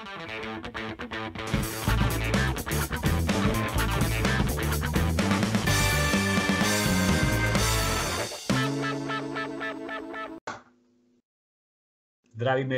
Zdravíme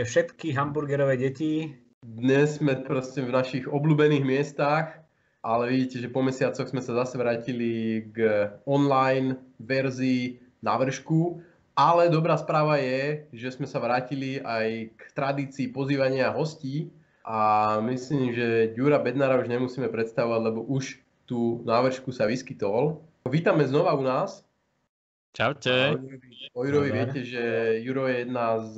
všetky hamburgerové deti. Dnes sme proste v našich obľúbených miestach, ale vidíte, že po mesiacoch sme sa zase vrátili k online verzii na vršku. Ale dobrá správa je, že sme sa vrátili aj k tradícii pozývania hostí a myslím, že Ďura Bednára už nemusíme predstavovať, lebo už tu na vršku sa vyskytol. Vítame znova u nás Čaute. O Jurovi viete, že Juro je jedna z,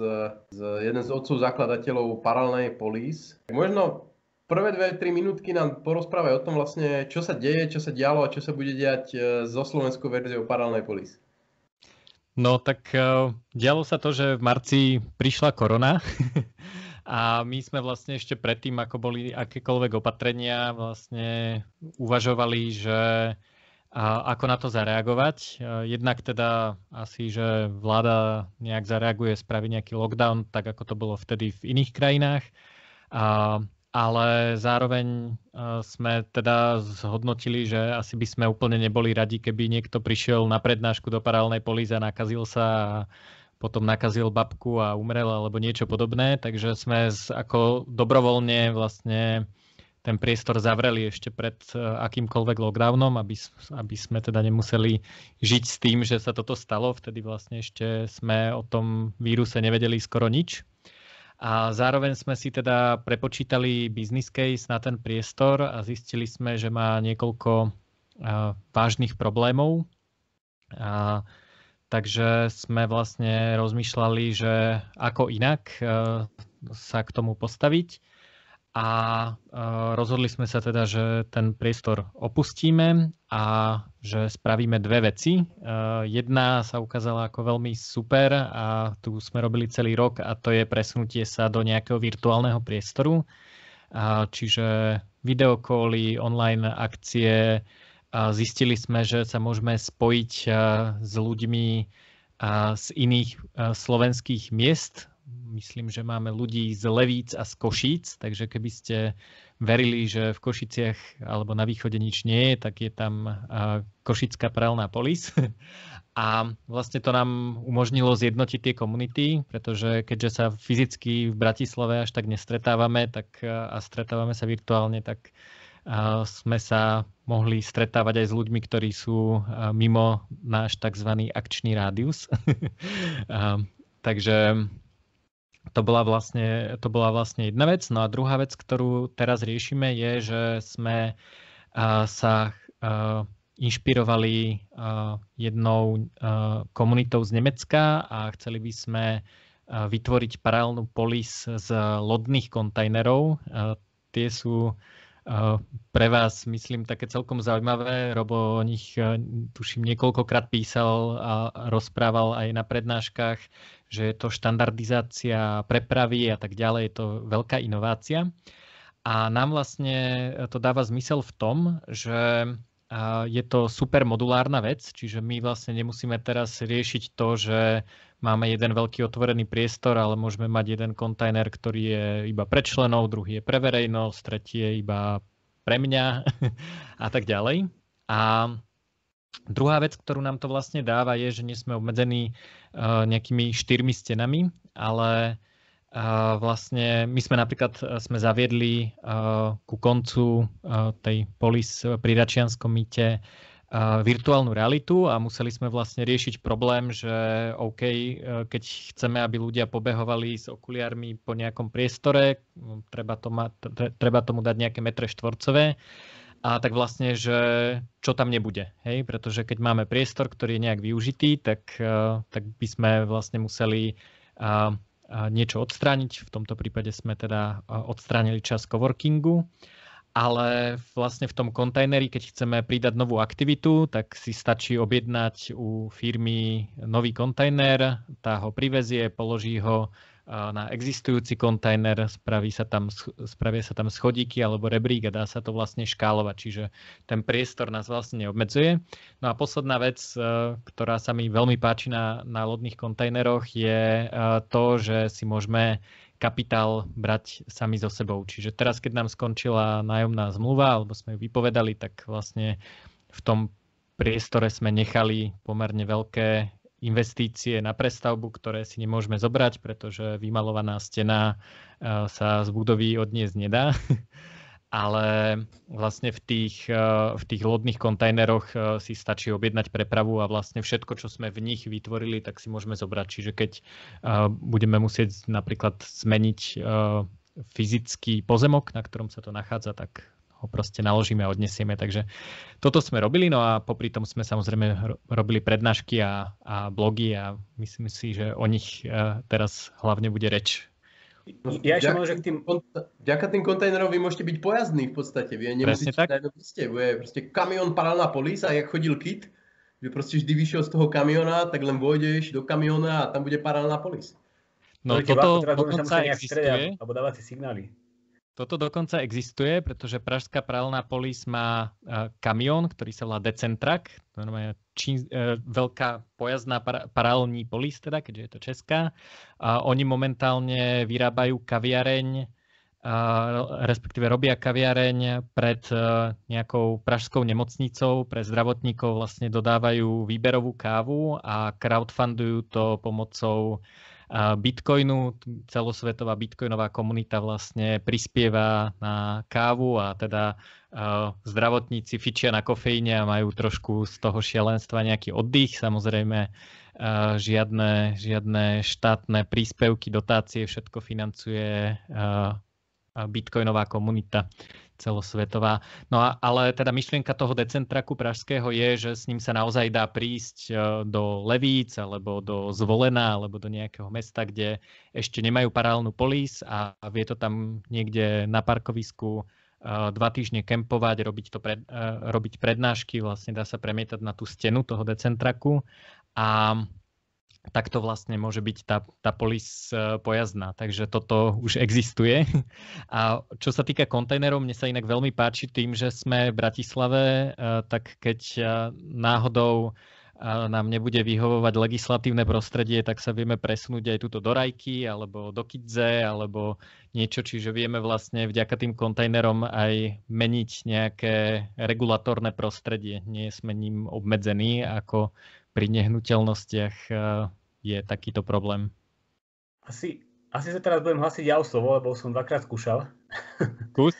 z, jeden z otcov zakladateľov Paralelnej Police. Možno prvé dve, tri minútky nám porozprávaj o tom vlastne, čo sa deje, čo sa dialo a čo sa bude diať e, so slovenskou verziou Paralelnej Police. No tak uh, dialo sa to, že v marci prišla korona a my sme vlastne ešte predtým, ako boli akékoľvek opatrenia, vlastne uvažovali, že ako na to zareagovať. Jednak teda asi, že vláda nejak zareaguje, spraví nejaký lockdown, tak ako to bolo vtedy v iných krajinách. A, ale zároveň sme teda zhodnotili, že asi by sme úplne neboli radi, keby niekto prišiel na prednášku do paralelnej políze a nakazil sa a potom nakazil babku a umrel alebo niečo podobné. Takže sme ako dobrovoľne vlastne ten priestor zavreli ešte pred e, akýmkoľvek lockdownom, aby, aby sme teda nemuseli žiť s tým, že sa toto stalo. Vtedy vlastne ešte sme o tom víruse nevedeli skoro nič. A zároveň sme si teda prepočítali business case na ten priestor a zistili sme, že má niekoľko e, vážnych problémov. A, takže sme vlastne rozmýšľali, že ako inak e, sa k tomu postaviť a rozhodli sme sa teda, že ten priestor opustíme a že spravíme dve veci. Jedna sa ukázala ako veľmi super a tu sme robili celý rok a to je presunutie sa do nejakého virtuálneho priestoru. Čiže videokoly, online akcie. Zistili sme, že sa môžeme spojiť s ľuďmi z iných slovenských miest myslím, že máme ľudí z Levíc a z Košíc, takže keby ste verili, že v Košiciach alebo na východe nič nie je, tak je tam Košická paralelná polis. A vlastne to nám umožnilo zjednotiť tie komunity, pretože keďže sa fyzicky v Bratislave až tak nestretávame tak, a stretávame sa virtuálne, tak sme sa mohli stretávať aj s ľuďmi, ktorí sú mimo náš tzv. akčný rádius. Takže to bola, vlastne, to bola vlastne jedna vec. No a druhá vec, ktorú teraz riešime, je, že sme sa inšpirovali jednou komunitou z Nemecka a chceli by sme vytvoriť paralelnú polis z lodných kontajnerov. Tie sú pre vás, myslím, také celkom zaujímavé. Robo o nich, tuším, niekoľkokrát písal a rozprával aj na prednáškach že je to štandardizácia prepravy a tak ďalej, je to veľká inovácia. A nám vlastne to dáva zmysel v tom, že je to super modulárna vec, čiže my vlastne nemusíme teraz riešiť to, že máme jeden veľký otvorený priestor, ale môžeme mať jeden kontajner, ktorý je iba pre členov, druhý je pre verejnosť, tretí je iba pre mňa a tak ďalej. A Druhá vec, ktorú nám to vlastne dáva, je, že nie sme obmedzení uh, nejakými štyrmi stenami, ale vlastne my sme napríklad uh, sme zaviedli ku koncu tej polis pri Račianskom mýte virtuálnu realitu a museli sme vlastne riešiť problém, že OK, keď chceme, aby ľudia pobehovali s okuliármi po nejakom priestore, treba, to ma, treba tomu dať nejaké metre štvorcové, a tak vlastne, že čo tam nebude. Hej? Pretože keď máme priestor, ktorý je nejak využitý, tak, tak by sme vlastne museli niečo odstrániť. V tomto prípade sme teda odstránili čas coworkingu. Ale vlastne v tom kontajneri, keď chceme pridať novú aktivitu, tak si stačí objednať u firmy nový kontajner, tá ho privezie, položí ho na existujúci kontajner, spraví sa tam, spravia sa tam schodíky alebo rebrík a dá sa to vlastne škálovať, čiže ten priestor nás vlastne neobmedzuje. No a posledná vec, e, ktorá sa mi veľmi páči na, na lodných kontajneroch je e, to, že si môžeme kapitál brať sami so sebou. Čiže teraz, keď nám skončila nájomná zmluva, alebo sme ju vypovedali, tak vlastne v tom priestore sme nechali pomerne veľké investície na prestavbu, ktoré si nemôžeme zobrať, pretože vymalovaná stena sa z budovy odniesť nedá. ale vlastne v tých, eh, v tých lodných kontajneroch eh, si stačí objednať prepravu a vlastne všetko, čo sme v nich vytvorili, tak si môžeme zobrať. Čiže keď budeme musieť napríklad zmeniť fyzický pozemok, na ktorom sa to nachádza, tak ho proste naložíme a odnesieme. Takže toto sme robili, no a popri tom sme samozrejme robili prednášky a, a blogy a myslím si, že o nich teraz hlavne bude reč No, ja ešte môžem k tým... Vďaka tým kontajnerom vy môžete byť pojazdní v podstate. Vy nemusíte tak. na míste. Je proste kamión paralelná polis a jak chodil kit, že proste vždy vyšiel z toho kamiona, tak len vojdeš do kamiona a tam bude paralelná polis. No to toto dokonca existuje. Alebo dávať si signály. Toto dokonca existuje, pretože Pražská paralelná polis má uh, kamión, ktorý sa volá Decentrak, je čín, uh, veľká pojazdná paralelní polis, teda, keďže je to česká. A oni momentálne vyrábajú kaviareň, uh, respektíve robia kaviareň pred uh, nejakou pražskou nemocnicou, pre zdravotníkov vlastne dodávajú výberovú kávu a crowdfundujú to pomocou Bitcoinu, celosvetová bitcoinová komunita vlastne prispieva na kávu a teda zdravotníci fičia na kofeíne a majú trošku z toho šialenstva nejaký oddych. Samozrejme, žiadne, žiadne štátne príspevky, dotácie, všetko financuje bitcoinová komunita celosvetová. No a, ale teda myšlienka toho decentraku pražského je, že s ním sa naozaj dá prísť e, do Levíc alebo do Zvolena alebo do nejakého mesta, kde ešte nemajú paralelnú polis a vie to tam niekde na parkovisku e, dva týždne kempovať, robiť, to pred, e, robiť prednášky, vlastne dá sa premietať na tú stenu toho decentraku a tak to vlastne môže byť tá, tá polis e, pojazdná. Takže toto už existuje. A čo sa týka kontajnerov, mne sa inak veľmi páči tým, že sme v Bratislave, e, tak keď e, náhodou nám nebude vyhovovať legislatívne prostredie, tak sa vieme presunúť aj túto do Rajky, alebo do Kidze, alebo niečo, čiže vieme vlastne vďaka tým kontajnerom aj meniť nejaké regulatórne prostredie. Nie sme ním obmedzení ako pri nehnuteľnostiach eh, je takýto problém. Asi, asi sa teraz budem hlasiť ja o slovo, lebo som dvakrát skúšal. Kus?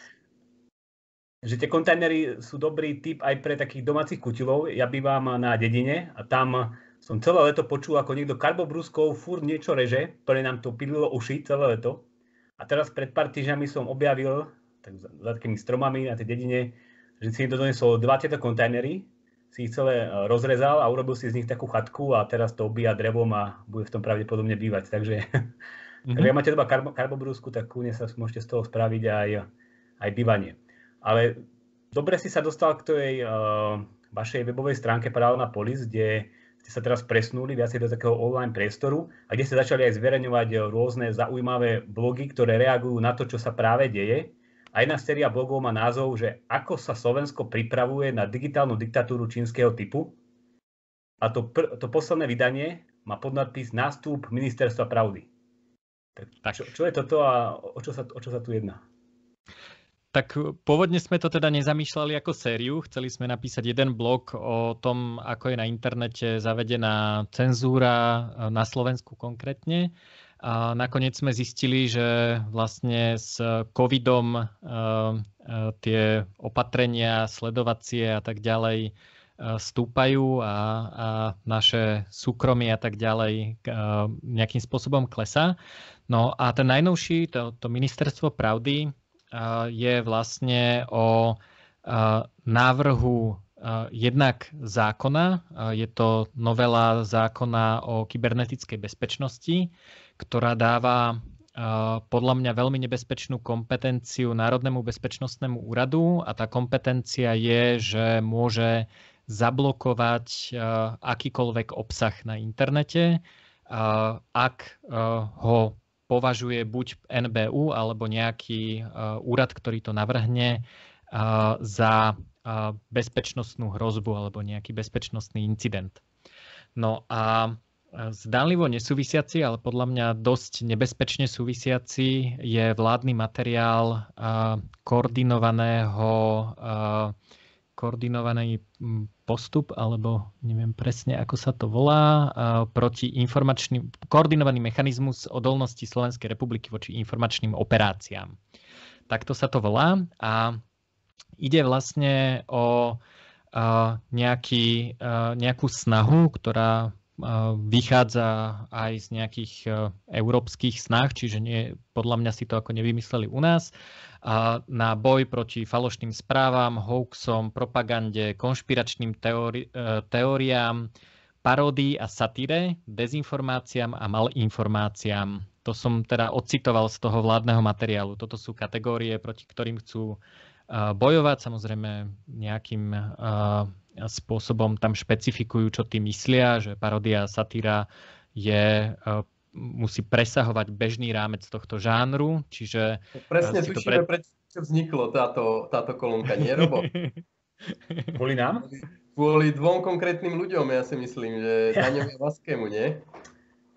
že tie kontajnery sú dobrý typ aj pre takých domácich kutilov. Ja bývam na dedine a tam som celé leto počul, ako niekto karbobruskou furt niečo reže, ktoré nám to pililo uši celé leto. A teraz pred pár týždňami som objavil tak za, za takými stromami na tej dedine, že si niekto donesol dva tieto kontajnery si ich celé e, rozrezal a urobil si z nich takú chatku a teraz to obíja drevom a bude v tom pravdepodobne bývať. Takže mm-hmm. ak máte doma karbo, karbobrúsku, tak kúne sa môžete z toho spraviť aj, aj bývanie. Ale dobre si sa dostal k tej uh, vašej webovej stránke Paralelná polis, kde ste sa teraz presnuli viacej do takého online priestoru a kde ste začali aj zverejňovať rôzne zaujímavé blogy, ktoré reagujú na to, čo sa práve deje a jedna séria blogov má názov, že ako sa Slovensko pripravuje na digitálnu diktatúru čínskeho typu. A to, pr- to posledné vydanie má podnadpis Nástup ministerstva pravdy. Tak, tak. Čo, čo je toto a o čo, sa, o čo sa tu jedná? Tak pôvodne sme to teda nezamýšľali ako sériu. Chceli sme napísať jeden blog o tom, ako je na internete zavedená cenzúra na Slovensku konkrétne. A nakoniec sme zistili, že vlastne s covidom tie opatrenia sledovacie a tak ďalej stúpajú a, a naše súkromie a tak ďalej nejakým spôsobom klesá. No a ten najnovší, to, to ministerstvo pravdy, je vlastne o návrhu jednak zákona, je to novela zákona o kybernetickej bezpečnosti, ktorá dáva podľa mňa veľmi nebezpečnú kompetenciu Národnému bezpečnostnému úradu a tá kompetencia je, že môže zablokovať akýkoľvek obsah na internete, ak ho považuje buď NBU alebo nejaký úrad, ktorý to navrhne za bezpečnostnú hrozbu alebo nejaký bezpečnostný incident. No a zdánlivo nesúvisiaci, ale podľa mňa dosť nebezpečne súvisiaci je vládny materiál koordinovaného koordinovaný postup, alebo neviem presne, ako sa to volá, proti informačným, koordinovaný mechanizmus odolnosti Slovenskej republiky voči informačným operáciám. Takto sa to volá a ide vlastne o nejaký, nejakú snahu, ktorá vychádza aj z nejakých európskych snah, čiže nie, podľa mňa si to ako nevymysleli u nás, na boj proti falošným správam, hoaxom, propagande, konšpiračným teóri- e, teóriám, paródii a satíre, dezinformáciám a malinformáciám. To som teda ocitoval z toho vládneho materiálu. Toto sú kategórie, proti ktorým chcú bojovať. Samozrejme nejakým spôsobom tam špecifikujú, čo tým myslia, že parodia a satíra je musí presahovať bežný rámec tohto žánru, čiže... Presne tušíme, pre... prečo vzniklo táto, táto kolónka, nie Robo? Kvôli nám? Kvôli dvom konkrétnym ľuďom, ja si myslím, že Daňovi Vaskému, nie?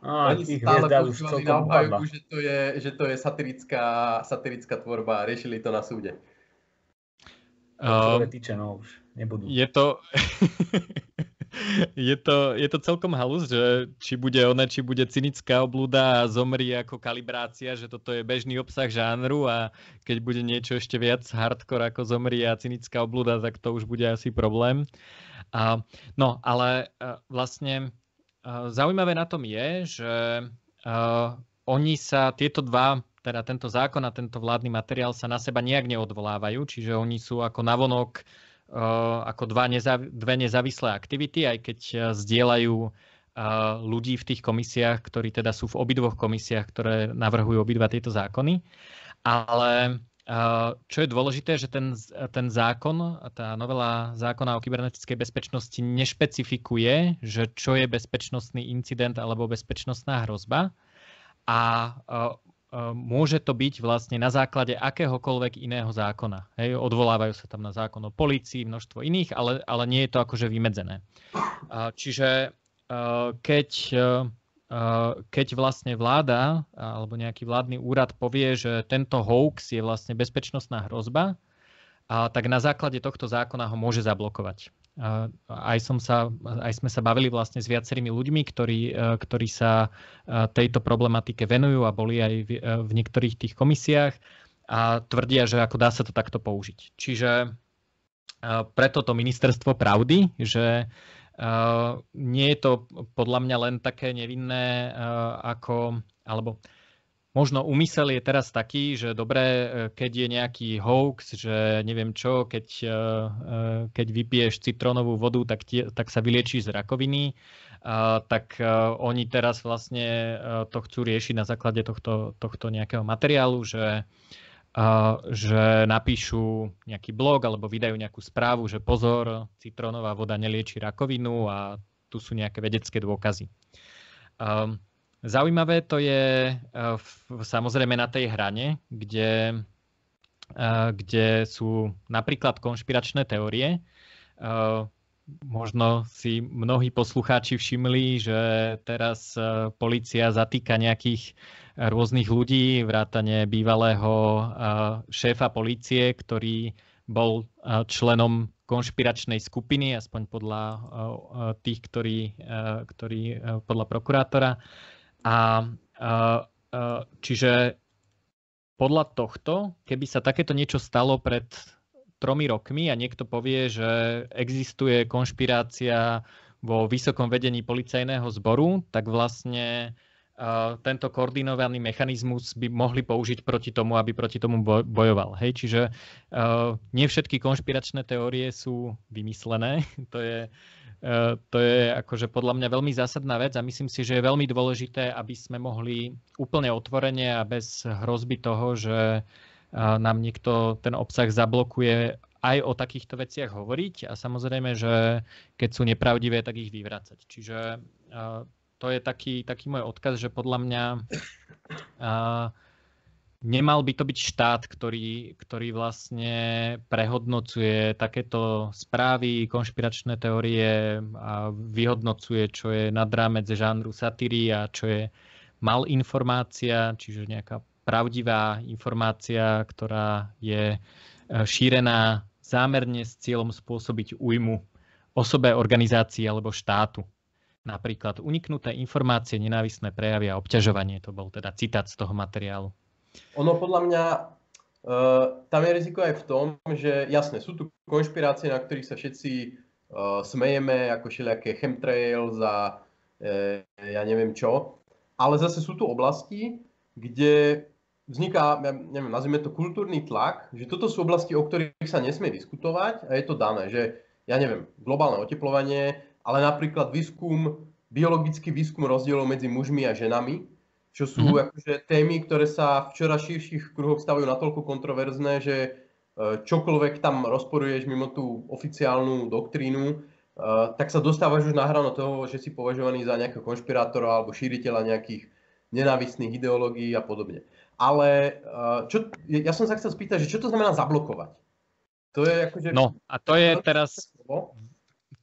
Á, Oni stále používali na obhajobu, že to je, že to je satirická, satirická tvorba a riešili to na súde. Uh, týče, no už nebudú. Je to... je, to, je to celkom halus, že či bude ona, či bude cynická oblúda a zomri ako kalibrácia, že toto je bežný obsah žánru a keď bude niečo ešte viac hardcore ako zomri a cynická oblúda, tak to už bude asi problém. Uh, no, ale uh, vlastne uh, zaujímavé na tom je, že uh, oni sa, tieto dva teda tento zákon a tento vládny materiál sa na seba nejak neodvolávajú, čiže oni sú ako navonok uh, ako dva nezav- dve nezávislé aktivity, aj keď uh, zdieľajú uh, ľudí v tých komisiách, ktorí teda sú v obidvoch komisiách, ktoré navrhujú obidva tieto zákony. Ale čo je dôležité, že ten, ten zákon, tá novela zákona o kybernetickej bezpečnosti nešpecifikuje, že čo je bezpečnostný incident alebo bezpečnostná hrozba. A môže to byť vlastne na základe akéhokoľvek iného zákona. Hej, odvolávajú sa tam na zákon o policii, množstvo iných, ale, ale nie je to akože vymedzené. Čiže keď, keď vlastne vláda alebo nejaký vládny úrad povie, že tento hoax je vlastne bezpečnostná hrozba, tak na základe tohto zákona ho môže zablokovať aj, som sa, aj sme sa bavili vlastne s viacerými ľuďmi, ktorí, e, ktorí sa e, tejto problematike venujú a boli aj v, e, v niektorých tých komisiách a tvrdia, že ako dá sa to takto použiť. Čiže preto to ministerstvo pravdy, že nie je to podľa mňa len také nevinné ako, alebo možno úmysel je teraz taký, že dobre, e, keď je nejaký hoax, že neviem čo, keď, e, e, keď vypiješ citrónovú vodu, tak, tie, tak sa vyliečíš z rakoviny, tak oni teraz vlastne to chcú riešiť na základe tohto, tohto nejakého materiálu, že, že napíšu nejaký blog alebo vydajú nejakú správu, že pozor, citrónová voda nelieči rakovinu a tu sú nejaké vedecké dôkazy. Um, Zaujímavé to je uh, samozrejme na tej hrane, kde, uh, kde sú napríklad konšpiračné teórie. Uh, možno si mnohí poslucháči všimli, že teraz policia zatýka nejakých rôznych ľudí, vrátane bývalého šéfa policie, ktorý bol členom konšpiračnej skupiny, aspoň podľa tých, ktorí, ktorí podľa prokurátora. A, čiže podľa tohto, keby sa takéto niečo stalo pred tromi rokmi a niekto povie, že existuje konšpirácia vo vysokom vedení policajného zboru, tak vlastne tento koordinovaný mechanizmus by mohli použiť proti tomu, aby proti tomu bojoval. Hej, čiže uh, nie všetky konšpiračné teórie sú vymyslené. to je E, to je akože podľa mňa veľmi zásadná vec a myslím si, že je veľmi dôležité, aby sme mohli úplne otvorene a bez hrozby toho, že e, nám niekto ten obsah zablokuje, aj o takýchto veciach hovoriť a samozrejme, že keď sú nepravdivé, tak ich vyvracať. Čiže to je taký, taký môj odkaz, že podľa mňa nemal by to byť štát, ktorý, ktorý vlastne prehodnocuje takéto správy, konšpiračné teórie a vyhodnocuje, čo je nad rámec žánru satíry a čo je malinformácia, čiže nejaká pravdivá informácia, ktorá je e, šírená zámerne s cieľom spôsobiť újmu osobe, organizácii alebo štátu. Napríklad uniknuté informácie, nenávisné prejavy a obťažovanie. To bol teda citát z toho materiálu. Ono podľa mňa, uh, tam je riziko aj v tom, že jasne, sú tu konšpirácie, na ktorých sa všetci uh, smejeme, ako všelijaké chemtrails a uh, ja neviem čo, ale zase sú tu oblasti, kde vzniká, ja neviem, nazvime to kultúrny tlak, že toto sú oblasti, o ktorých sa nesmie diskutovať a je to dané, že ja neviem, globálne oteplovanie, ale napríklad výskum, biologický výskum rozdielov medzi mužmi a ženami, čo sú mm-hmm. akože témy, ktoré sa v čoraz širších kruhoch stavujú natoľko kontroverzné, že e, čokoľvek tam rozporuješ mimo tú oficiálnu doktrínu, e, tak sa dostávaš už na hranu toho, že si považovaný za nejakého konšpirátora alebo šíriteľa nejakých nenávistných ideológií a podobne. Ale e, čo, ja som sa chcel spýtať, že čo to znamená zablokovať? To je akože... No a to je teraz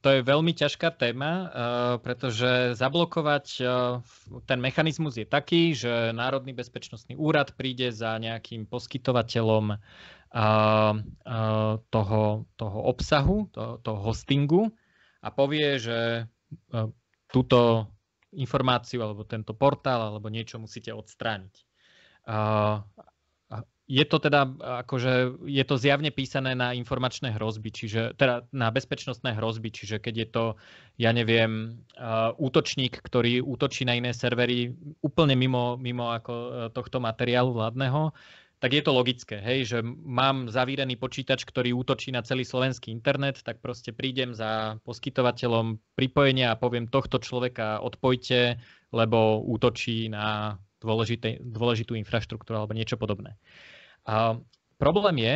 to je veľmi ťažká téma, uh, pretože zablokovať uh, ten mechanizmus je taký, že Národný bezpečnostný úrad príde za nejakým poskytovateľom uh, toho, toho obsahu, toho, toho hostingu a povie, že túto informáciu alebo tento portál alebo niečo musíte odstrániť je to teda, akože je to zjavne písané na informačné hrozby, čiže teda na bezpečnostné hrozby, čiže keď je to, ja neviem, útočník, ktorý útočí na iné servery úplne mimo, mimo ako e, tohto materiálu vládneho, tak je to logické, hej, že mám zavírený počítač, ktorý útočí na celý slovenský internet, tak proste prídem za poskytovateľom pripojenia a poviem tohto človeka odpojte, lebo útočí na dôležitú infraštruktúru alebo niečo podobné. Problém je,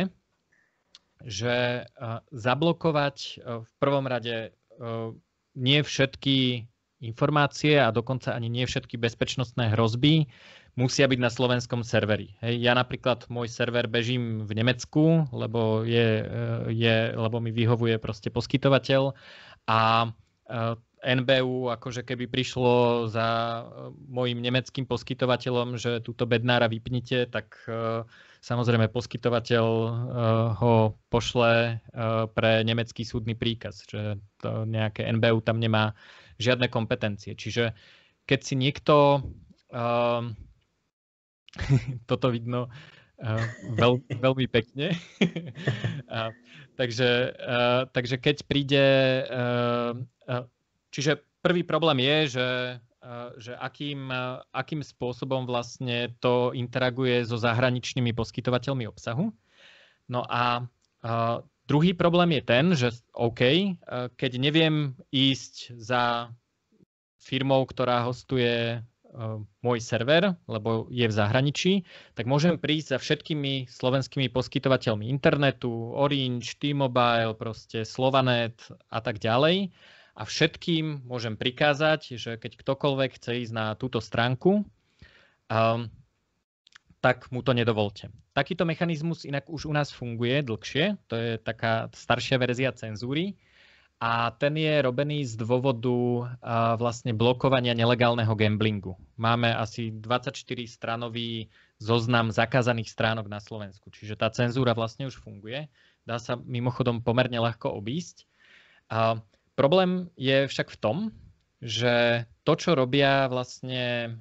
že zablokovať v prvom rade nie všetky informácie a dokonca ani nie všetky bezpečnostné hrozby musia byť na slovenskom serveri. Hej, ja napríklad môj server bežím v Nemecku, lebo, je, je, lebo mi vyhovuje proste poskytovateľ a NBU ako keby prišlo za môjim nemeckým poskytovateľom, že túto bednára vypnite, tak Samozrejme, poskytovateľ eh, ho pošle eh, pre nemecký súdny príkaz, že to nejaké NBU tam nemá žiadne kompetencie. Čiže keď si niekto, um, toto vidno uh, veľ, veľmi pekne, uh, takže, uh, takže keď príde, uh, uh, čiže prvý problém je, že že akým, akým spôsobom vlastne to interaguje so zahraničnými poskytovateľmi obsahu. No a druhý problém je ten, že OK, keď neviem ísť za firmou, ktorá hostuje môj server, lebo je v zahraničí, tak môžem prísť za všetkými slovenskými poskytovateľmi internetu, Orange, T-Mobile, proste Slovanet a tak ďalej a všetkým môžem prikázať, že keď ktokoľvek chce ísť na túto stránku, um, tak mu to nedovolte. Takýto mechanizmus inak už u nás funguje dlhšie, to je taká staršia verzia cenzúry a ten je robený z dôvodu uh, vlastne blokovania nelegálneho gamblingu. Máme asi 24 stranový zoznam zakázaných stránok na Slovensku, čiže tá cenzúra vlastne už funguje. Dá sa mimochodom pomerne ľahko obísť. Uh, Problém je však v tom, že to, čo robia vlastne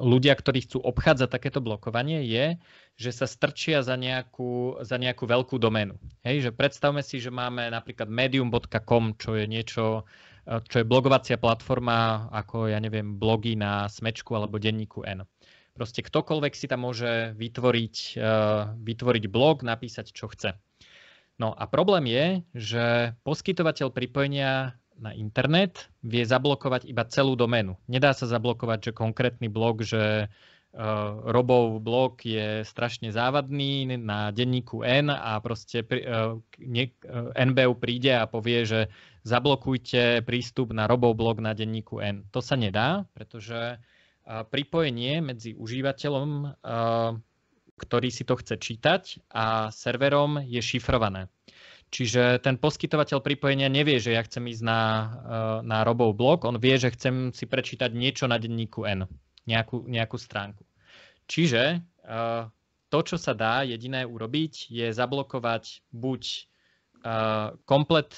ľudia, ktorí chcú obchádzať takéto blokovanie, je, že sa strčia za nejakú, za nejakú veľkú doménu. Hej, že predstavme si, že máme napríklad medium.com, čo je niečo, čo je blogovacia platforma, ako ja neviem, blogy na Smečku alebo denníku N. Proste ktokoľvek si tam môže vytvoriť, vytvoriť blog, napísať, čo chce. No a problém je, že poskytovateľ pripojenia na internet vie zablokovať iba celú doménu. Nedá sa zablokovať, že konkrétny blog, že uh, Robov blog je strašne závadný na denníku N a proste uh, ne, uh, NBU príde a povie, že zablokujte prístup na Robov blog na denníku N. To sa nedá, pretože pripojenie medzi užívateľom, ktorý si to chce čítať a serverom je šifrované. Čiže ten poskytovateľ pripojenia nevie, že ja chcem ísť na, na Robov blog, on vie, že chcem si prečítať niečo na denníku N, nejakú, nejakú stránku. Čiže to, čo sa dá jediné urobiť, je zablokovať buď komplet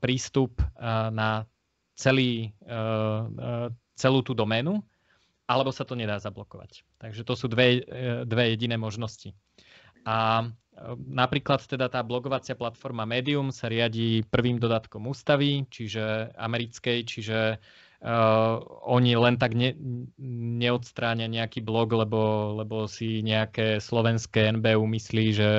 prístup na celý, celú tú doménu, alebo sa to nedá zablokovať. Takže to sú dve, e, dve jediné možnosti. A e, napríklad teda tá blogovacia platforma Medium sa riadi prvým dodatkom ústavy, čiže americkej, čiže uh, oni len tak ne, neodstráňa nejaký blog, lebo, lebo si nejaké slovenské NBU myslí, že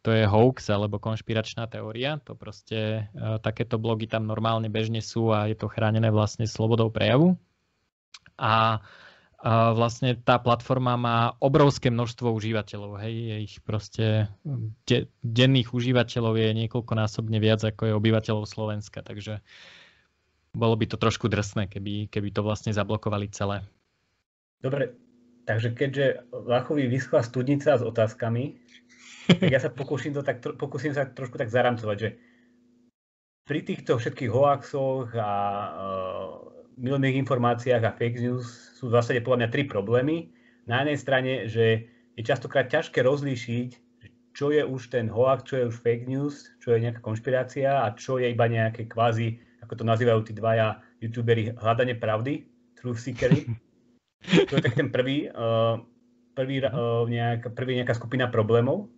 to je hoax alebo konšpiračná teória. To proste uh, takéto blogy tam normálne bežne sú a je to chránené vlastne slobodou prejavu. A uh, vlastne tá platforma má obrovské množstvo užívateľov. Hej, je ich proste, de, denných užívateľov je niekoľkonásobne viac ako je obyvateľov Slovenska, takže bolo by to trošku drsné, keby, keby to vlastne zablokovali celé. Dobre, takže keďže Lachovi vyschla studnica s otázkami, tak ja sa pokúsim, to tak, pokúsim sa trošku tak zaramcovať, že pri týchto všetkých hoaxoch a uh, milných informáciách a fake news sú v zásade podľa mňa tri problémy. Na jednej strane, že je častokrát ťažké rozlíšiť, čo je už ten hoax, čo je už fake news, čo je nejaká konšpirácia a čo je iba nejaké kvázi, ako to nazývajú tí dvaja youtuberi, hľadanie pravdy, truth seekery. To je tak ten prvý, uh, prvý, uh, nejak, prvý nejaká skupina problémov.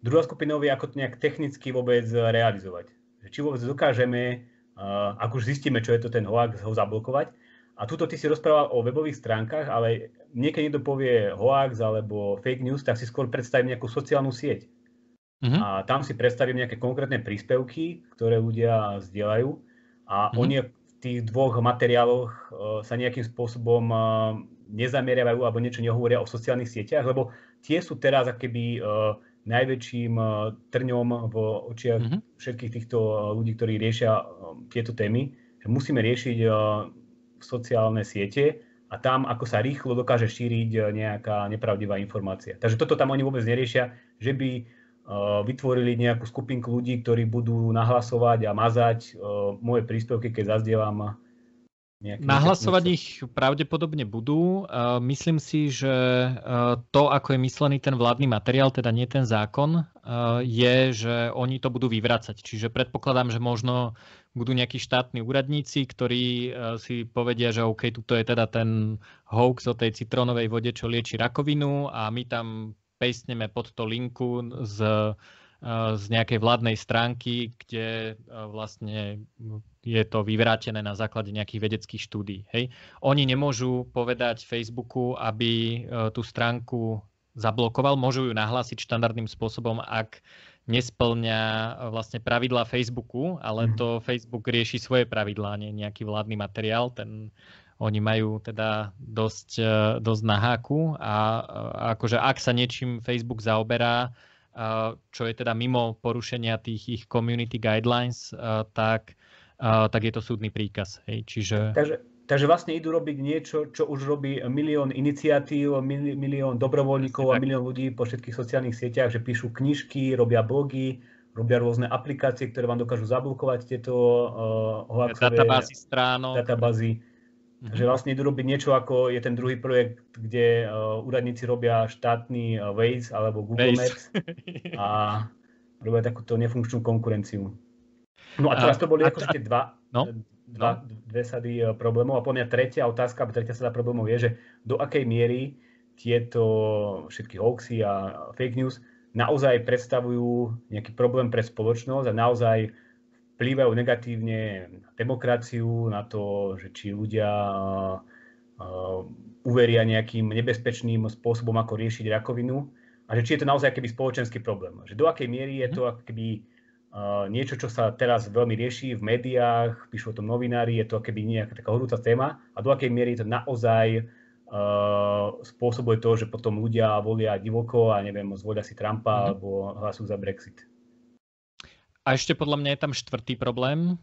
Druhá skupina je, ako to nejak technicky vôbec realizovať. Či vôbec dokážeme ak už zistíme, čo je to ten hoax, ho zablokovať. A tuto ty si rozprával o webových stránkach, ale niekedy niekto povie hoax alebo fake news, tak si skôr predstavím nejakú sociálnu sieť. Uh-huh. A tam si predstavím nejaké konkrétne príspevky, ktoré ľudia zdieľajú a uh-huh. oni v tých dvoch materiáloch uh, sa nejakým spôsobom uh, nezameriavajú alebo niečo nehovoria o sociálnych sieťach, lebo tie sú teraz akéby uh, najväčším eh, trňom v očiach mm-hmm. všetkých týchto eh, ľudí, ktorí riešia eh, tieto témy, že musíme riešiť sociálne siete a tam, ako sa rýchlo dokáže šíriť nejaká nepravdivá informácia. Takže toto tam oni vôbec neriešia, že by vytvorili nejakú skupinku ľudí, ktorí budú nahlasovať a mazať moje príspevky, keď zazdielam Nahlasovať ich pravdepodobne budú. Myslím si, že to, ako je myslený ten vládny materiál, teda nie ten zákon, je, že oni to budú vyvracať. Čiže predpokladám, že možno budú nejakí štátni úradníci, ktorí si povedia, že OK, tuto je teda ten hoax o tej citrónovej vode, čo lieči rakovinu a my tam pejstneme pod to linku z z nejakej vládnej stránky, kde vlastne je to vyvrátené na základe nejakých vedeckých štúdí. Hej. Oni nemôžu povedať Facebooku, aby e, tú stránku zablokoval, môžu ju nahlásiť štandardným spôsobom, ak nesplňa vlastne pravidlá Facebooku, ale mhm. to Facebook rieši svoje pravidlá, nie nejaký vládny materiál. Ten, oni majú teda dosť, dosť na háku a akože ak sa niečím Facebook zaoberá, čo je teda mimo porušenia tých ich community guidelines, tak, tak je to súdny príkaz. Hej. Čiže... Takže, takže vlastne idú robiť niečo, čo už robí milión iniciatív, milión dobrovoľníkov a milión ľudí po všetkých sociálnych sieťach, že píšu knižky, robia blogy, robia rôzne aplikácie, ktoré vám dokážu zablokovať tieto uh, hoaxové databázy stránok. Databázy Mm-hmm. Že vlastne idú robiť niečo ako je ten druhý projekt, kde uh, úradníci robia štátny uh, Waze alebo Google. Maps a robia takúto nefunkčnú konkurenciu. No a teraz to boli akože tie dva, no? dva, no? dve sady uh, problémov. A po mňa tretia otázka, tretia sada problémov je, že do akej miery tieto všetky hoaxy a fake news naozaj predstavujú nejaký problém pre spoločnosť a naozaj vplývajú negatívne na demokraciu, na to, že či ľudia uveria nejakým nebezpečným spôsobom, ako riešiť rakovinu a že či je to naozaj akýby spoločenský problém. Že do akej miery je to mhm. akoby niečo, čo sa teraz veľmi rieši v médiách, píšu o tom novinári, je to akoby nejaká taká horúca téma a do akej miery to naozaj uh, spôsobuje to, že potom ľudia volia divoko a neviem, zvolia si Trumpa mm-hmm. alebo hlasujú za Brexit. A ešte podľa mňa je tam štvrtý problém,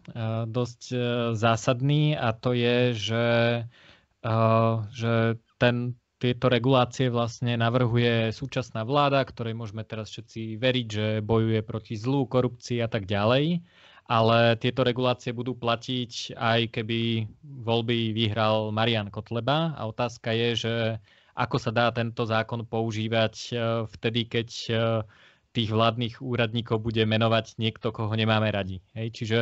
dosť e, zásadný, a to je, že že ten, tieto regulácie vlastne navrhuje súčasná vláda, ktorej môžeme teraz všetci veriť, že bojuje proti zlu, korupcii a tak ďalej. Ale tieto regulácie budú platiť aj keby voľby vyhral Marian Kotleba. A otázka je, že ako sa dá tento zákon používať vtedy, keď tých vládnych úradníkov bude menovať niekto, koho nemáme radi. Hej? Čiže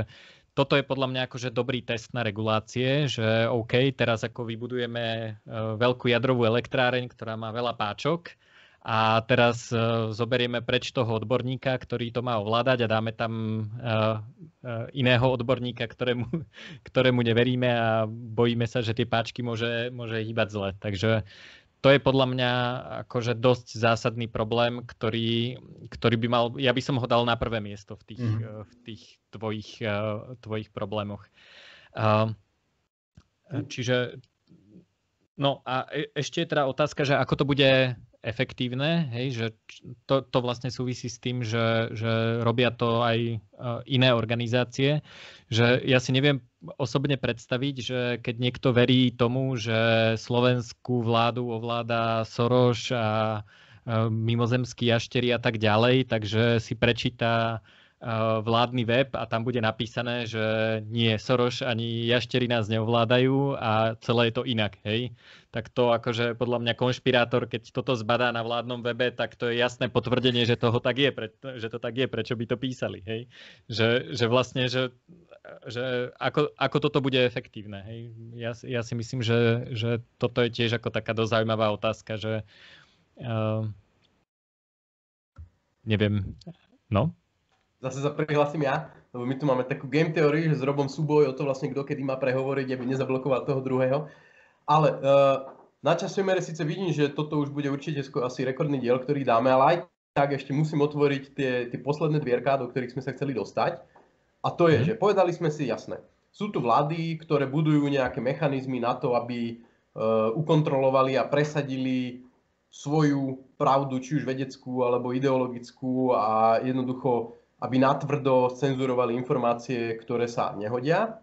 toto je podľa mňa akože dobrý test na regulácie, že OK, teraz ako vybudujeme e, veľkú jadrovú elektráreň, ktorá má veľa páčok a teraz e, zoberieme preč toho odborníka, ktorý to má ovládať a dáme tam e, iného odborníka, ktorému, ktorému neveríme a bojíme sa, že tie páčky môže, môže hýbať zle. Takže to je podľa mňa akože dosť zásadný problém, ktorý, ktorý by mal, ja by som ho dal na prvé miesto v tých, mm. v tých tvojich, uh, tvojich problémoch. Uh, čiže, no a e, ešte je teda otázka, že ako to bude efektívne, hej, že to, to vlastne súvisí s tým, že, že robia to aj iné organizácie, že ja si neviem osobne predstaviť, že keď niekto verí tomu, že slovenskú vládu ovláda Soros a mimozemský jašteri a tak ďalej, takže si prečíta vládny web a tam bude napísané, že nie Soros ani jašteri nás neovládajú a celé je to inak, hej. Tak to akože podľa mňa konšpirátor, keď toto zbadá na vládnom webe, tak to je jasné potvrdenie, že toho tak je, že to tak je, prečo by to písali, hej. Že, že vlastne, že, že ako, ako toto bude efektívne, hej. Ja, ja si myslím, že, že toto je tiež ako taká dosť otázka, že uh, neviem, no, zase sa prihlasím ja, lebo my tu máme takú game teóriu, že s Robom súboj o to vlastne kto kedy má prehovoriť, aby nezablokoval toho druhého. Ale uh, na časomere síce vidím, že toto už bude určite asi rekordný diel, ktorý dáme, ale aj tak ešte musím otvoriť tie, tie posledné dvierka, do ktorých sme sa chceli dostať. A to je, mm. že povedali sme si jasné, sú tu vlády, ktoré budujú nejaké mechanizmy na to, aby uh, ukontrolovali a presadili svoju pravdu, či už vedeckú alebo ideologickú a jednoducho aby natvrdo cenzurovali informácie, ktoré sa nehodia.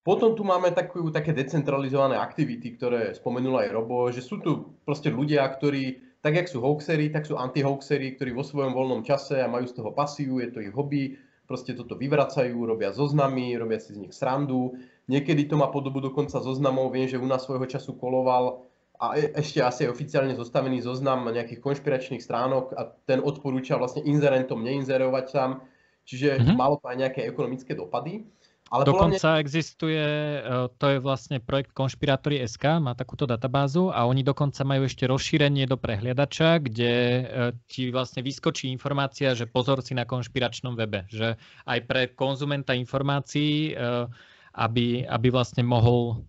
Potom tu máme takú, také decentralizované aktivity, ktoré spomenul aj Robo, že sú tu proste ľudia, ktorí, tak jak sú hoaxery, tak sú anti-hoaxery, ktorí vo svojom voľnom čase a majú z toho pasiu, je to ich hobby, proste toto vyvracajú, robia zoznamy, robia si z nich srandu. Niekedy to má podobu dokonca zoznamov, viem, že u nás svojho času koloval a e- ešte asi je oficiálne zostavený zoznam nejakých konšpiračných stránok a ten odporúča vlastne inzerentom neinzerovať tam Čiže mm-hmm. malo to aj nejaké ekonomické dopady. Ale Dokonca mňa... existuje, e, to je vlastne projekt Konšpirátory SK, má takúto databázu a oni dokonca majú ešte rozšírenie do prehliadača, kde e, ti vlastne vyskočí informácia, že pozor si na konšpiračnom webe, že aj pre konzumenta informácií, e, aby, aby vlastne mohol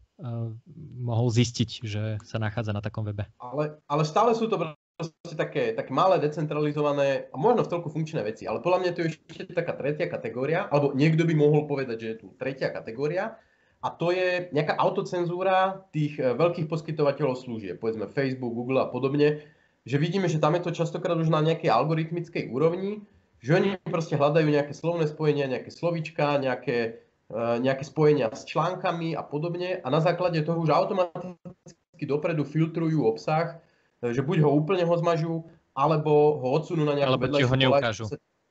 mohol zistiť, že sa nachádza na takom webe. Ale, ale stále sú to proste také, také malé, decentralizované a možno v toľku funkčné veci. Ale podľa mňa to je ešte taká tretia kategória, alebo niekto by mohol povedať, že je tu tretia kategória. A to je nejaká autocenzúra tých e, veľkých poskytovateľov služieb, povedzme Facebook, Google a podobne, že vidíme, že tam je to častokrát už na nejakej algoritmickej úrovni, že oni proste hľadajú nejaké slovné spojenia, nejaké slovička, nejaké, e, nejaké spojenia s článkami a podobne a na základe toho už automaticky dopredu filtrujú obsah, že buď ho úplne ho zmažú, alebo ho odsunú na nejakú Alebo ti ho neukážu.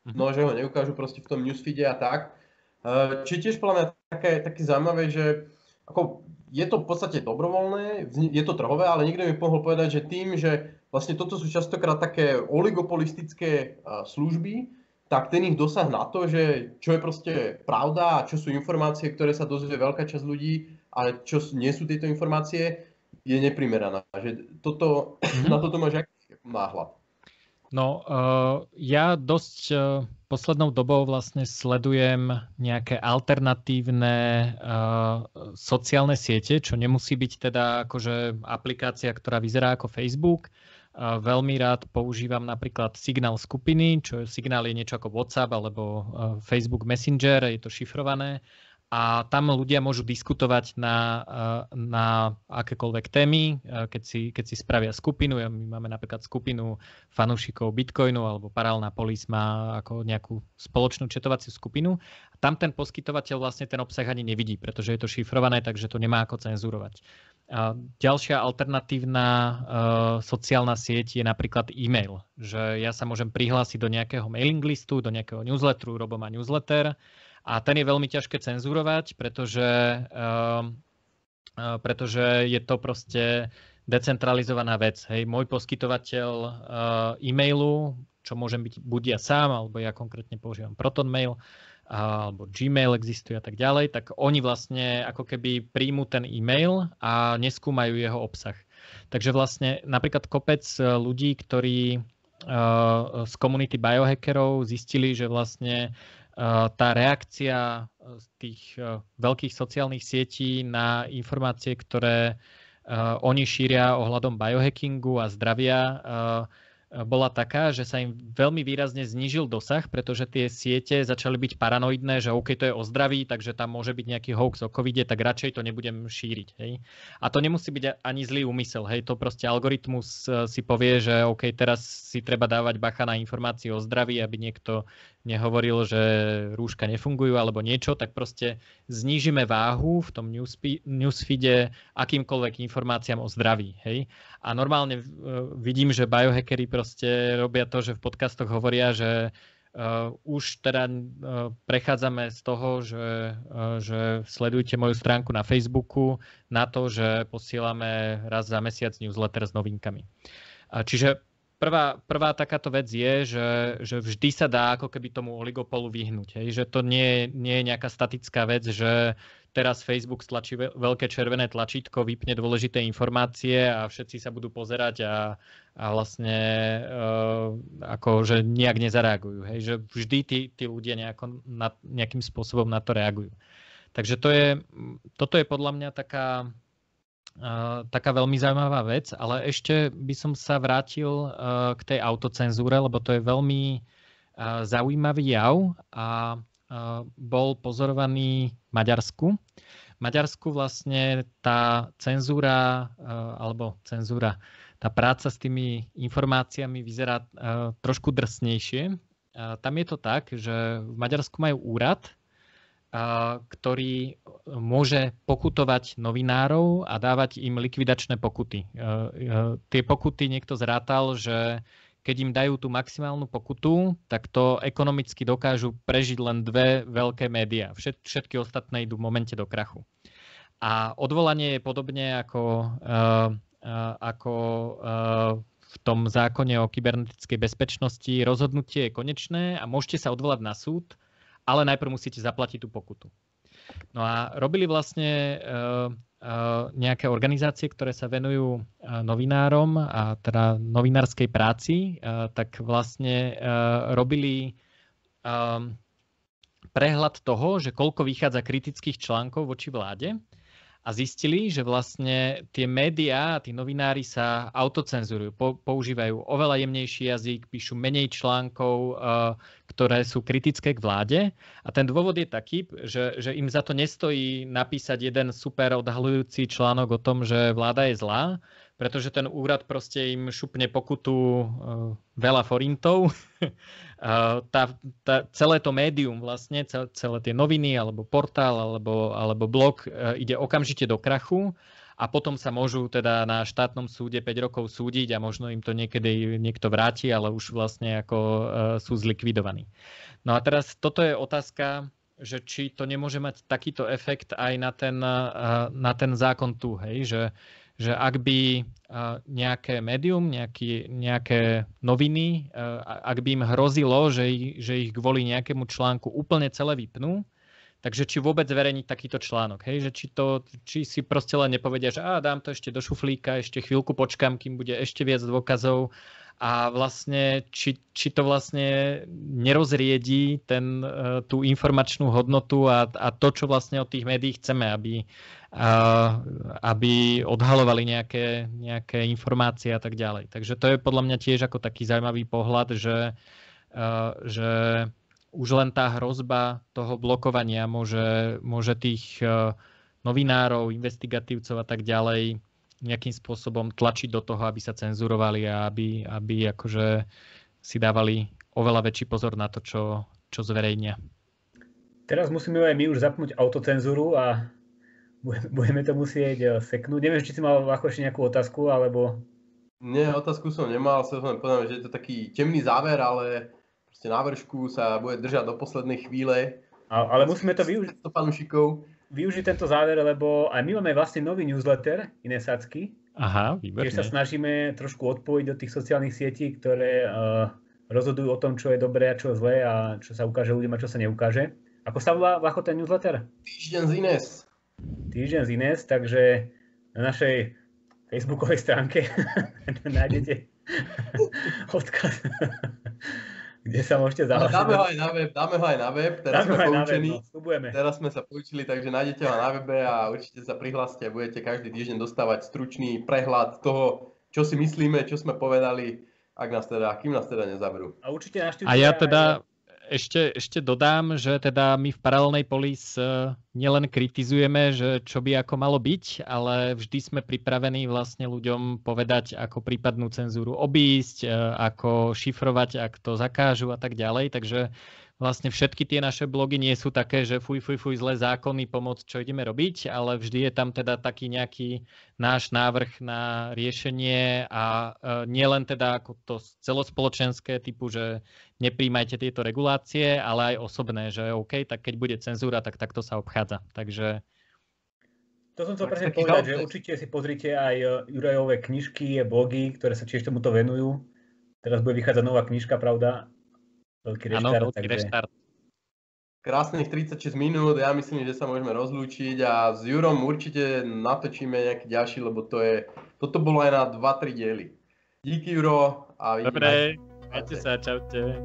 Mhm. No, že ho neukážu proste v tom newsfeede a tak. E, či tiež podľa mňa také, také zaujímavé, že ako je to v podstate dobrovoľné, je to trhové, ale niekto mi mohol povedať, že tým, že vlastne toto sú častokrát také oligopolistické služby, tak ten ich dosah na to, že čo je proste pravda a čo sú informácie, ktoré sa dozvie veľká časť ľudí a čo nie sú tieto informácie, je neprimeraná. Že toto, mm-hmm. na toto máš aký náhľad? No, uh, ja dosť uh, poslednou dobou vlastne sledujem nejaké alternatívne uh, sociálne siete, čo nemusí byť teda akože aplikácia, ktorá vyzerá ako Facebook. Uh, veľmi rád používam napríklad Signál skupiny, čo Signál je niečo ako WhatsApp alebo uh, Facebook Messenger, je to šifrované a tam ľudia môžu diskutovať na, na akékoľvek témy, keď si, keď si spravia skupinu. My máme napríklad skupinu fanúšikov Bitcoinu alebo Paralelná Polis má ako nejakú spoločnú četovaciu skupinu. A tam ten poskytovateľ vlastne ten obsah ani nevidí, pretože je to šifrované, takže to nemá ako cenzurovať. A ďalšia alternatívna uh, sociálna sieť je napríklad e-mail, že ja sa môžem prihlásiť do nejakého mailing listu, do nejakého newsletteru, Robo má newsletter, a ten je veľmi ťažké cenzurovať, pretože, uh, uh, pretože je to proste decentralizovaná vec. Hej, môj poskytovateľ uh, e-mailu, čo môžem byť buď ja sám, alebo ja konkrétne používam ProtonMail, alebo Gmail existuje a tak ďalej, tak oni vlastne ako keby príjmu ten e-mail a neskúmajú jeho obsah. Takže vlastne napríklad kopec ľudí, ktorí z komunity biohackerov zistili, že vlastne tá reakcia z tých veľkých sociálnych sietí na informácie, ktoré oni šíria ohľadom biohackingu a zdravia, bola taká, že sa im veľmi výrazne znížil dosah, pretože tie siete začali byť paranoidné, že OK, to je o zdraví, takže tam môže byť nejaký hoax o covide, tak radšej to nebudem šíriť. Hej. A to nemusí byť ani zlý úmysel. Hej. To proste algoritmus si povie, že OK, teraz si treba dávať bacha na informácie o zdraví, aby niekto nehovoril, že rúška nefungujú alebo niečo, tak proste znížime váhu v tom newsfeede akýmkoľvek informáciám o zdraví. Hej? A normálne uh, vidím, že biohackery proste robia to, že v podcastoch hovoria, že uh, už teda uh, prechádzame z toho, že, uh, že sledujte moju stránku na Facebooku na to, že posielame raz za mesiac newsletter s novinkami. Čiže prvá, prvá takáto vec je, že, že vždy sa dá ako keby tomu oligopolu vyhnúť. Hej? Že to nie, nie je nejaká statická vec, že teraz Facebook stlačí veľké červené tlačítko, vypne dôležité informácie a všetci sa budú pozerať a, a vlastne uh, ako, že nejak nezareagujú. Hej? Že vždy tí, tí ľudia nejako na, nejakým spôsobom na to reagujú. Takže to je, toto je podľa mňa taká, taká veľmi zaujímavá vec, ale ešte by som sa vrátil k tej autocenzúre, lebo to je veľmi zaujímavý jav a bol pozorovaný v Maďarsku. V Maďarsku vlastne tá cenzúra, alebo cenzúra, tá práca s tými informáciami vyzerá trošku drsnejšie. Tam je to tak, že v Maďarsku majú úrad, ktorý môže pokutovať novinárov a dávať im likvidačné pokuty. Tie pokuty niekto zrátal, že keď im dajú tú maximálnu pokutu, tak to ekonomicky dokážu prežiť len dve veľké médiá. Všetky ostatné idú v momente do krachu. A odvolanie je podobne ako, ako v tom zákone o kybernetickej bezpečnosti. Rozhodnutie je konečné a môžete sa odvolať na súd, ale najprv musíte zaplatiť tú pokutu. No a robili vlastne uh, uh, nejaké organizácie, ktoré sa venujú uh, novinárom a teda novinárskej práci, tak vlastne robili prehľad toho, že koľko vychádza kritických článkov voči vláde a zistili, že vlastne tie médiá a tí novinári sa autocenzurujú, používajú oveľa jemnejší jazyk, píšu menej článkov, uh, ktoré sú kritické k vláde. A ten dôvod je taký, že, že im za to nestojí napísať jeden super odhalujúci článok o tom, že vláda je zlá, pretože ten úrad proste im šupne pokutu uh, veľa forintov. uh, tá, tá, celé to médium vlastne, celé, tie noviny alebo portál alebo, alebo blog uh, ide okamžite do krachu a potom sa môžu teda na štátnom súde 5 rokov súdiť a možno im to niekedy niekto vráti, ale už vlastne ako uh, sú zlikvidovaní. No a teraz toto je otázka, že či to nemôže mať takýto efekt aj na ten, uh, na ten zákon tu, hej, že že ak by nejaké médium, nejaký, nejaké noviny, ak by im hrozilo, že že ich kvôli nejakému článku úplne celé vypnú, takže či vôbec zverejniť takýto článok, hej, že či, to, či si proste len nepovedia, že á, dám to ešte do šuflíka, ešte chvíľku počkám, kým bude ešte viac dôkazov a vlastne či, či to vlastne nerozriedí ten, tú informačnú hodnotu a, a to, čo vlastne od tých médií chceme, aby, aby odhalovali nejaké, nejaké informácie a tak ďalej. Takže to je podľa mňa tiež ako taký zaujímavý pohľad, že, že už len tá hrozba toho blokovania môže, môže tých uh, novinárov, investigatívcov a tak ďalej nejakým spôsobom tlačiť do toho, aby sa cenzurovali a aby, aby akože si dávali oveľa väčší pozor na to, čo, čo zverejnia. Teraz musíme aj my už zapnúť autocenzúru a budeme to musieť eh, seknúť. Neviem, či si mal ako ešte nejakú otázku, alebo... Nie, otázku som nemal, som len povedal, že je to taký temný záver, ale proste na vršku sa bude držať do poslednej chvíle. A, ale musíme to využiť. To využiť tento záver, lebo aj my máme vlastne nový newsletter Inesacky, Aha, výborné. Keď sa snažíme trošku odpojiť do tých sociálnych sietí, ktoré uh, rozhodujú o tom, čo je dobré a čo je zlé a čo sa ukáže ľuďom a čo sa neukáže. Ako sa volá Vacho ten newsletter? Týždeň z Ines. Týždeň z Ines, takže na našej facebookovej stránke nájdete odkaz kde sa môžete zahlásiť. Dáme ho aj na web, dáme ho aj na web, teraz dáme sme poučení. Web, no, teraz sme sa poučili, takže nájdete ho na webe a určite sa prihláste a budete každý týždeň dostávať stručný prehľad toho, čo si myslíme, čo sme povedali, ak nás teda, kým nás teda nezaberú. A určite A ja teda, ešte, ešte dodám, že teda my v paralelnej polis e, nielen kritizujeme, že čo by ako malo byť, ale vždy sme pripravení vlastne ľuďom povedať, ako prípadnú cenzúru obísť, e, ako šifrovať, ak to zakážu a tak ďalej. Takže vlastne všetky tie naše blogy nie sú také, že fuj, fuj, fuj, zlé zákony, pomoc, čo ideme robiť, ale vždy je tam teda taký nejaký náš návrh na riešenie a e, nie len teda ako to celospoločenské typu, že nepríjmajte tieto regulácie, ale aj osobné, že OK, tak keď bude cenzúra, tak takto sa obchádza. Takže to som chcel presne povedať, že určite si pozrite aj e, Jurajové knižky, blogy, ktoré sa tiež tomuto venujú. Teraz bude vychádzať nová knižka, pravda, Veľký. Áno, veľký takže... Krásnych 36 minút, ja myslím, že sa môžeme rozlúčiť a s Jurom určite natočíme nejaký ďalší, lebo to je, toto bolo aj na 2-3 diely. Díky Juro a vidíme. Dobre, majte sa, čaute.